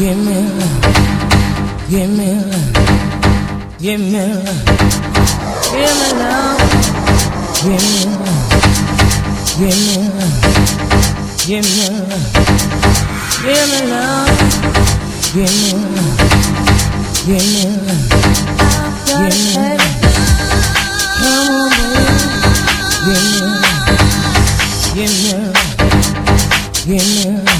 Give me love. Give me love. Give me love. Give me love. Give me love. Give me love. Give me love. Give me love. Give me love. Give me love. Give me love. Come on, baby. Give me love. Give me love. Give me love.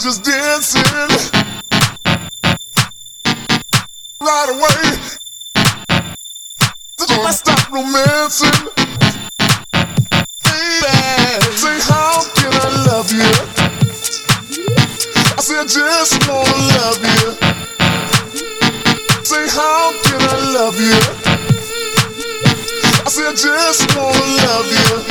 just dancing right away. So don't stop romancing, baby. Say how can I love you? I said just wanna love you. Say how can I love you? I said just wanna love you.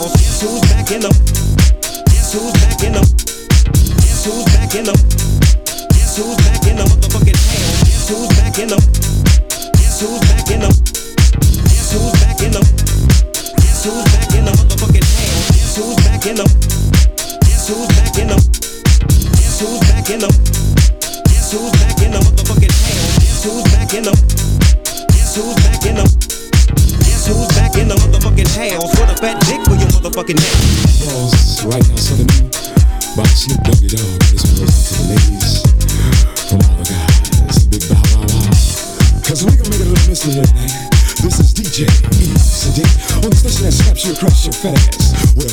Guess who's back in the? Guess who's back in the? Guess who's back in the? Guess who's back in the motherfucking house? Guess who's back in the? DJ Easy On the station that slaps you across your face.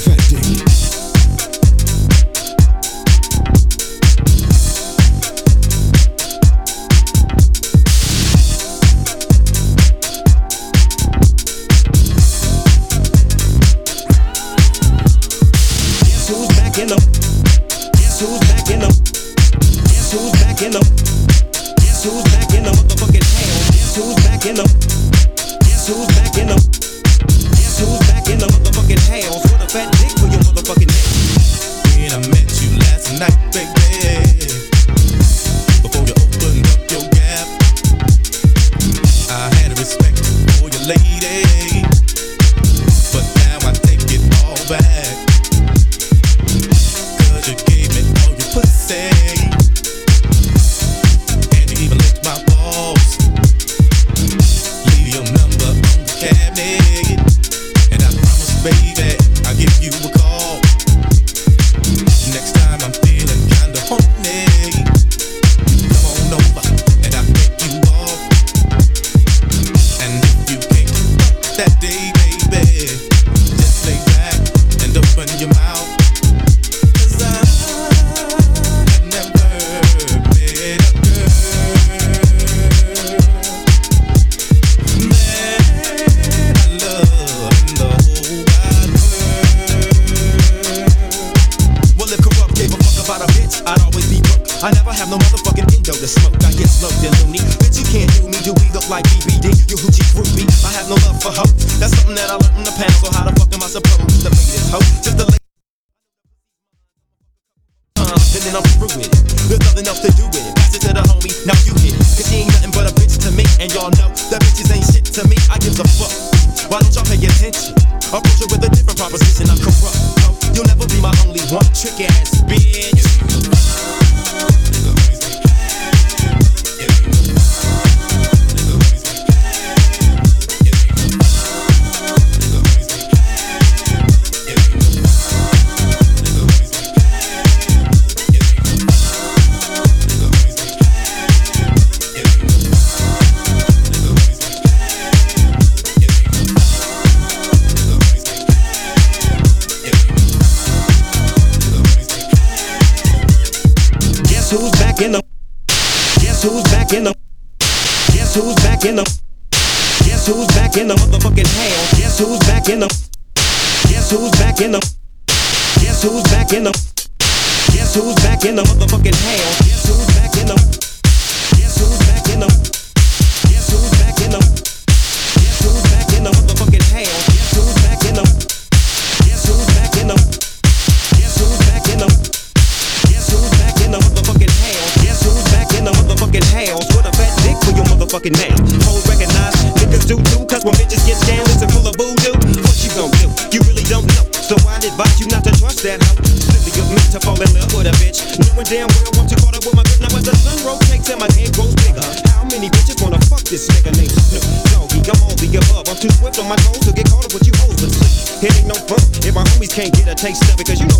and I'm through it. There's nothing else to do with it. Pass it to the homie, now you hit it. Cause she ain't nothing but a bitch to me, and y'all know that bitches ain't shit to me. I give a fuck. Why don't y'all pay attention? Approach it with a different proposition. I'm corrupt. You'll never be my only one. Trick ass bitch. in the motherfucking house? Guess who's back in the? Guess who's back in the? Guess who's back in the? Guess who's back in the motherfucking house? taste of it, cause you know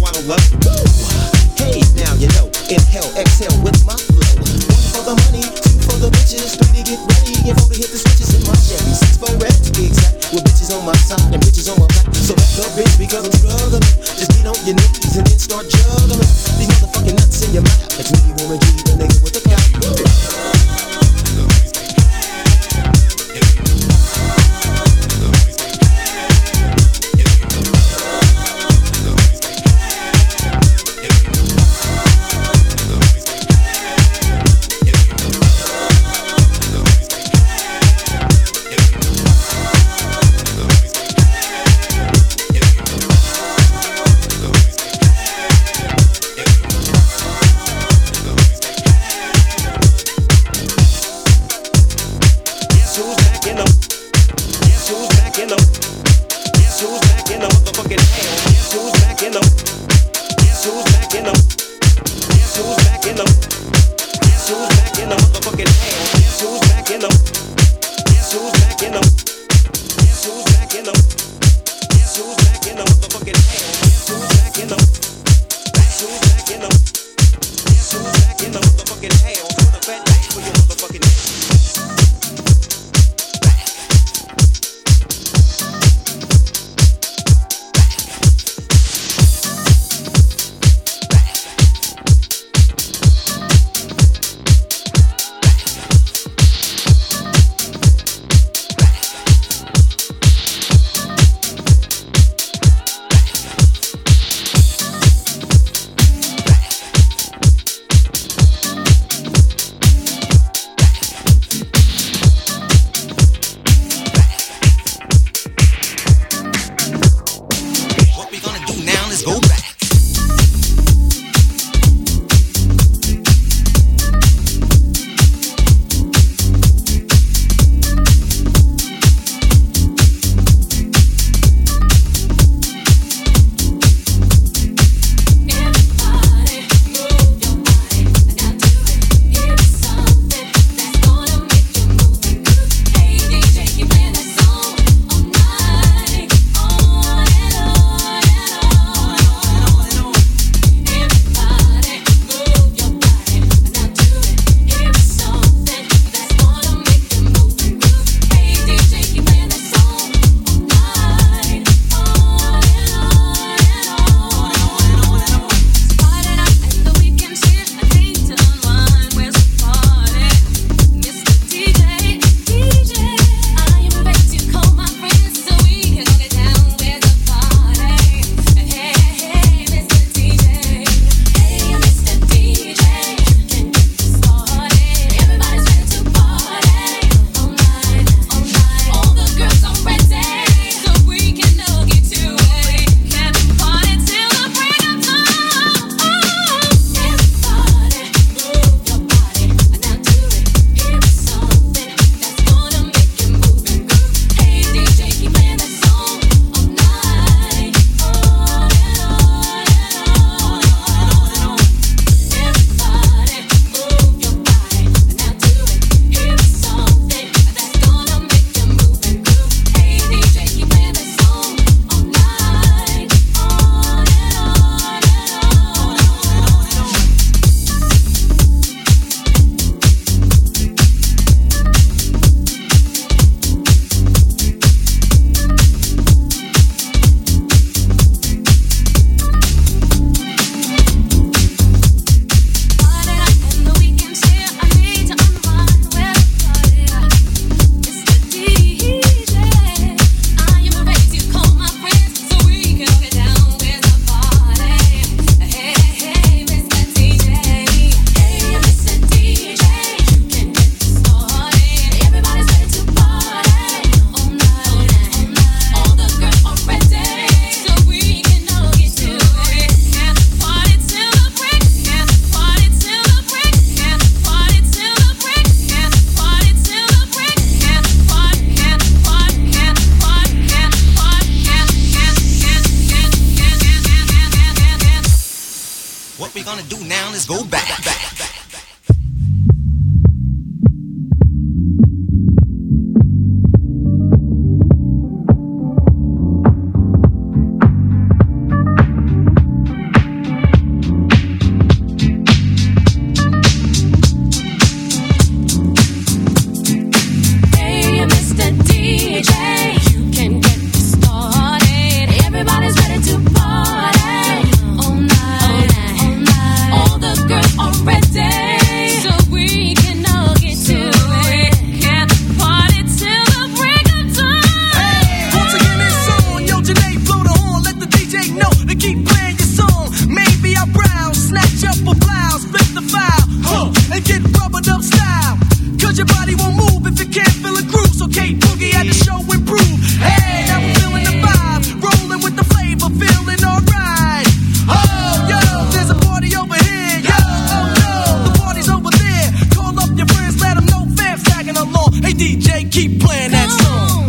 DJ, keep playing that song.